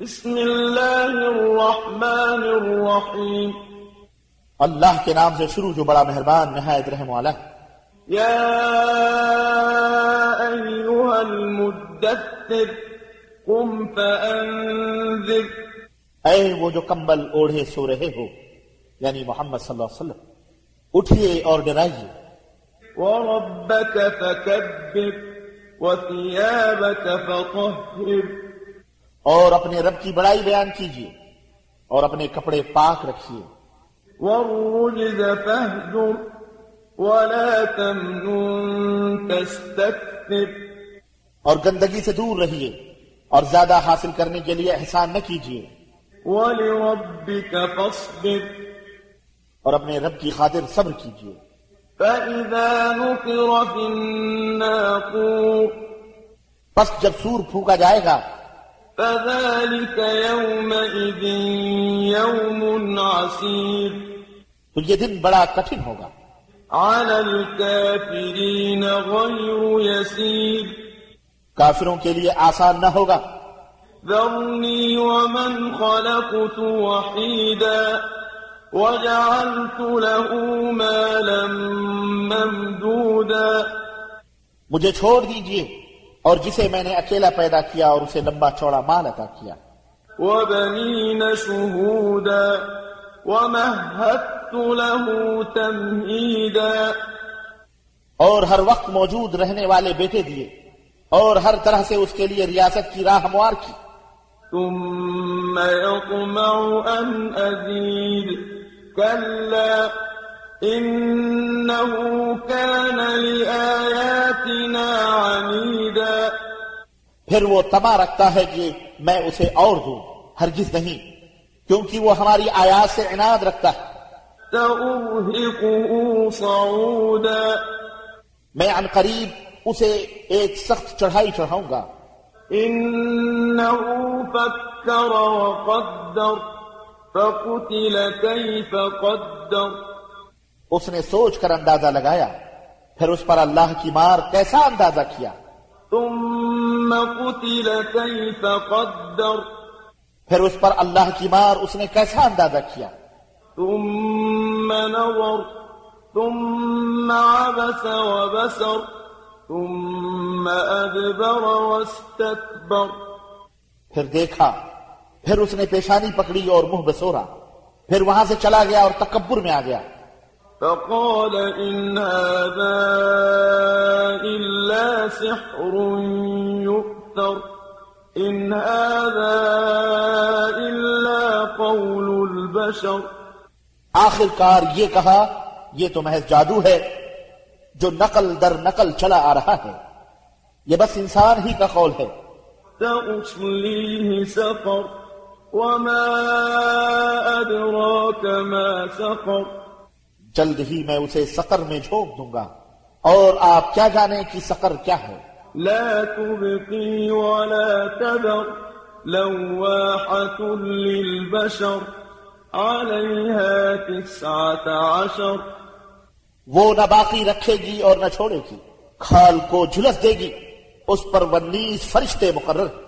بسم الله الرحمن الرحيم. اللہ کے نام سے شروع جو بڑا مہربان نہایت رحم والا يا أيها المدثر قم فأنذر. اے وہ جو کمبل اوڑھے سو رہے ہو یعنی محمد صلی اللہ علیہ وسلم اٹھیے اور ڈرائیے۔ وربك فكبر وثيابك فطهر. اور اپنے رب کی بڑائی بیان کیجیے اور اپنے کپڑے پاک رکھیے۔ والرجز فاهجر ولا تمنن تستكثر۔ اور گندگی سے دور رہیے اور زیادہ حاصل کرنے کے لیے احسان نہ کیجیے ولربك فاصبر۔ اور اپنے رب کی خاطر صبر کیجیے فإذا نقر في الناقور۔ پس جب سور پھونکا جائے گا فذلك يومئذ يوم عسير. تو یہ دن بڑا کٹھن ہوگا على الكافرين غير يسير. کافروں کے لیے آسان نہ ہوگا ذرني ومن خلقت وحيدا وجعلت له مالا ممدودا. مجھے چھوڑ دیجیے اور جسے میں نے اکیلا پیدا کیا اور اسے لمبا چوڑا مال عطا کیا۔ وبنين شهودا ومهدت له تمهيدا اور ہر وقت موجود رہنے والے بیٹے دیے اور ہر طرح سے اس کے لیے ریاست کی راہ ہموار کی۔ ثم يطمع أن أزيد كلا إنه كان لآياتنا عنيدا پھر وہ تما رکھتا ہے کہ میں اسے اور دوں ہرگز نہیں کیونکہ وہ ہماری آیات سے عناد رکھتا ہے۔ صعودا۔ میں عن قریب اسے ایک سخت چڑھائی چڑھاؤں گا۔ إنه فكر وقدر فقتل كيف قدر۔ اس نے سوچ کر اندازہ لگایا پھر اس پر اللہ کی مار کیسا اندازہ کیا؟ ثم قتل كيف قدر. پھر اس پر اللہ کی مار اس نے کیسا اندازہ کیا؟ ثم نظر ثم عبس وبسر ثم أدبر واستكبر. پھر دیکھا پھر اس نے پیشانی پکڑی اور منہ بسورا پھر وہاں سے چلا گیا اور تکبر میں آ گیا۔ فقال إن هذا إلا سحر يؤثر إن هذا إلا قول البشر آخر کار یہ کہا یہ تو محض جادو ہے جو نقل در نقل چلا آ رہا ہے۔ یہ بس انسان ہی کا قول ہے۔ سأصليه سقر وما أدراك ما سقر۔ جلد ہی میں اسے سقر میں جھونک دوں گا۔ اور آپ کیا جانیں کہ سقر کیا ہے؟ لا تبقي ولا تذر لواحة للبشر عليها تسعة عشر۔ وہ نہ باقی رکھے گی اور نہ چھوڑے گی کھال کو جھلس دے گی اس پر ونیس فرشتے مقرر۔ ہیں۔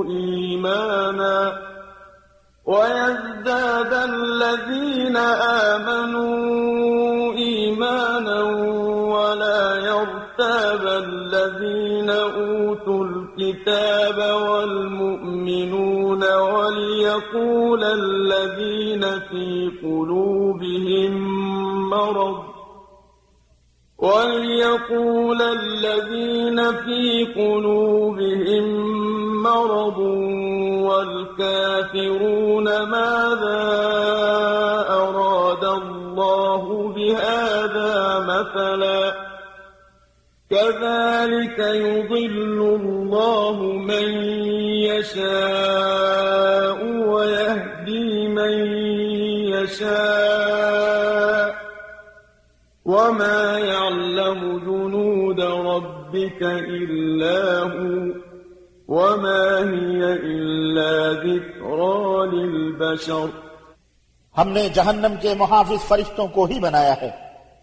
إيمانا ويزداد الذين آمنوا إيمانا ولا يرتاب الذين أوتوا الكتاب والمؤمنون وليقول الذين في قلوبهم مرض وليقول الذين في قلوبهم مرض والكافرون ماذا أراد الله بهذا مثلا؟ كذلك يضل الله من يشاء ويهدي من يشاء. وما يعلم جنود ربك إلا هو. وما هي إلا ذكرى للبشر۔ ہم نے جہنم کے محافظ فرشتوں کو ہی بنایا ہے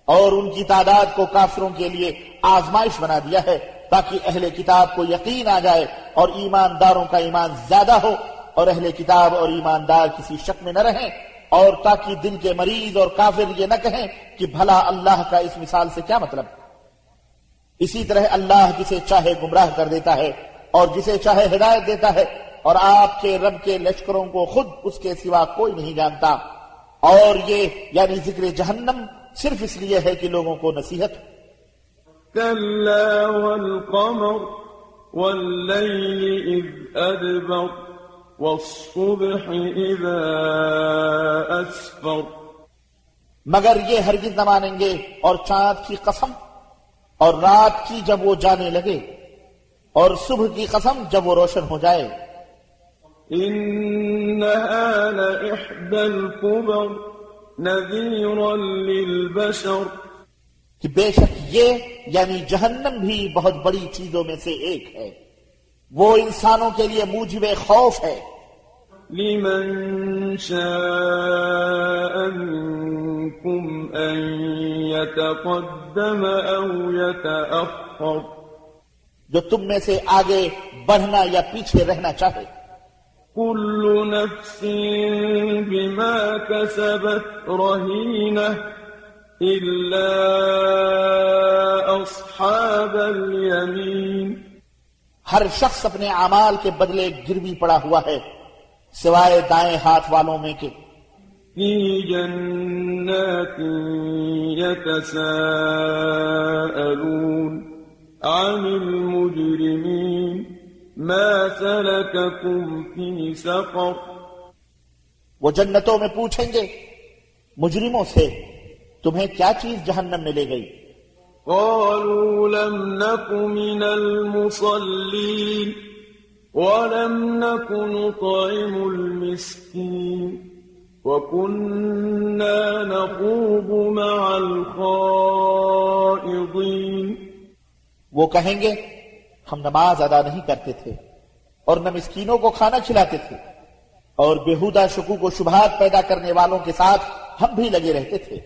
اور ان کی تعداد کو کافروں کے لیے آزمائش بنا دیا ہے تاکہ اہل کتاب کو یقین آ جائے اور ایمانداروں کا ایمان زیادہ ہو اور اہل کتاب اور ایماندار کسی شک میں نہ رہیں اور تاکہ دل کے مریض اور کافر یہ نہ کہیں کہ بھلا اللہ کا اس مثال سے کیا مطلب۔ اسی طرح اللہ جسے چاہے گمراہ کر دیتا ہے اور جسے چاہے ہدایت دیتا ہے اور آپ کے رب کے لشکروں کو خود اس کے سوا کوئی نہیں جانتا۔ اور یہ یعنی ذکر جہنم صرف اس لیے ہے کہ لوگوں کو نصیحت۔ كلا والقمر والليل إذ أدبر والصبح إذا أسفر مگر یہ ہرگز نہ مانیں گے اور چاند کی قسم اور رات کی جب وہ جانے لگے اور صبح کی قسم جب وہ روشن ہو جائے۔ إنها لإحدى الكبر نذيرا للبشر۔ کہ بے شک یہ یعنی جہنم بھی بہت بڑی چیزوں میں سے ایک ہے۔ وہ انسانوں کے لیے موجب خوف ہے۔ لمن شاء منكم أن يتقدم أو يتأخر۔ جو تم میں سے آگے بڑھنا یا پیچھے رہنا چاہے۔ كل نفس بما كسبت رهينة إلا أصحاب اليمين ہر شخص اپنے اعمال کے بدلے گروی پڑا ہوا ہے سوائے دائیں ہاتھ والوں میں کے۔ في جنات يتساءلون عن المجرمين ما سلككم في سقر. وہ جنتوں میں پوچھیں گے مجرموں سے تمہیں کیا چیز جہنم میں لے گئی؟ قالوا لم نك من المصلين ولم نك نطعم المسكين وكنا نخوض مع الخائضين. وہ کہیں گے ہم نماز ادا نہیں کرتے تھے اور نہ مسکینوں کو کھانا کھلاتے تھے اور بےحودہ شکوک و شبہات پیدا کرنے والوں کے ساتھ ہم بھی لگے رہتے تھے۔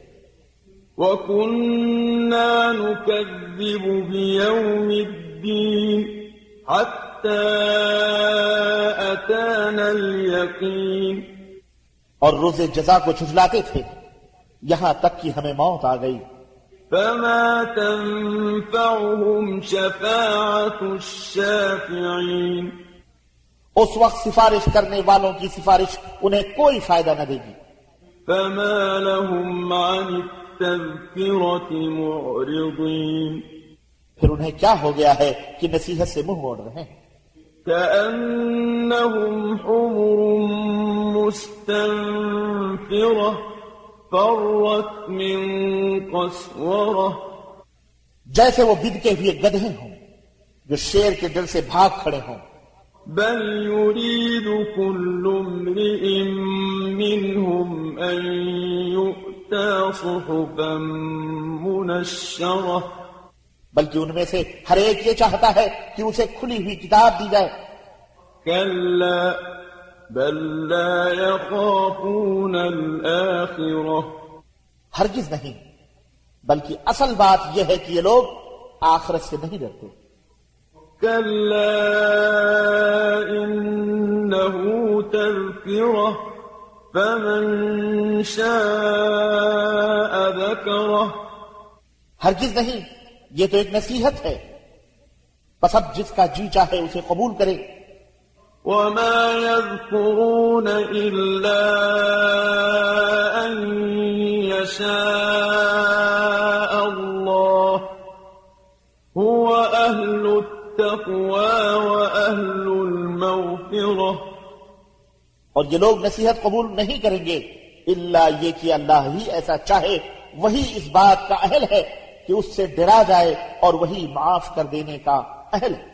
وَكُنَّا نُكَذِّبُ بِيَوْمِ الدِّينِ حَتَّى أَتَانَا الْيَقِينَ۔ اور روز جزا کو جھجلاتے تھے یہاں تک کہ ہمیں موت آ گئی۔ فما تنفعهم شفاعة الشافعين اس وقت سفارش کرنے والوں کی سفارش انہیں کوئی فائدہ نہ دے گی۔ فما لهم عن التذكرة معرضين پھر انہیں کیا ہو گیا ہے کہ نصیحت سے منہ موڑ رہے ہیں؟ كأنهم حمر مستنفرة فرت من قسورة جیسے وہ بد کے ہوئے گدھے ہوں جو شیر کے دل سے بھاگ کھڑے ہوں۔ بل يريد كل امرئ منهم أن يؤتى صحفا منشرة بلکہ ان میں سے ہر ایک یہ چاہتا ہے کہ اسے کھلی ہوئی کتاب دی جائے۔ كلا بل لا يخافون الآخرة. ہرگز نہیں بلکہ اصل بات یہ ہے کہ یہ لوگ آخرت سے نہیں ڈرتے۔ كلا إنه تذكرة فمن شاء ذكره. ہرگز نہیں یہ تو ایک نصیحت ہے۔ بس اب جس کا جی چاہے اسے قبول کرے۔ وما يذكرون إلا أن يشاء الله هو أهل التقوى وأهل المغفرة اور یہ لوگ نصیحت قبول نہیں کریں گے اللہ یہ کہ اللہ ہی ایسا چاہے، وہی اس بات کا اہل ہے کہ اس سے ڈرا جائے اور وہی معاف کر دینے کا اہل ہے۔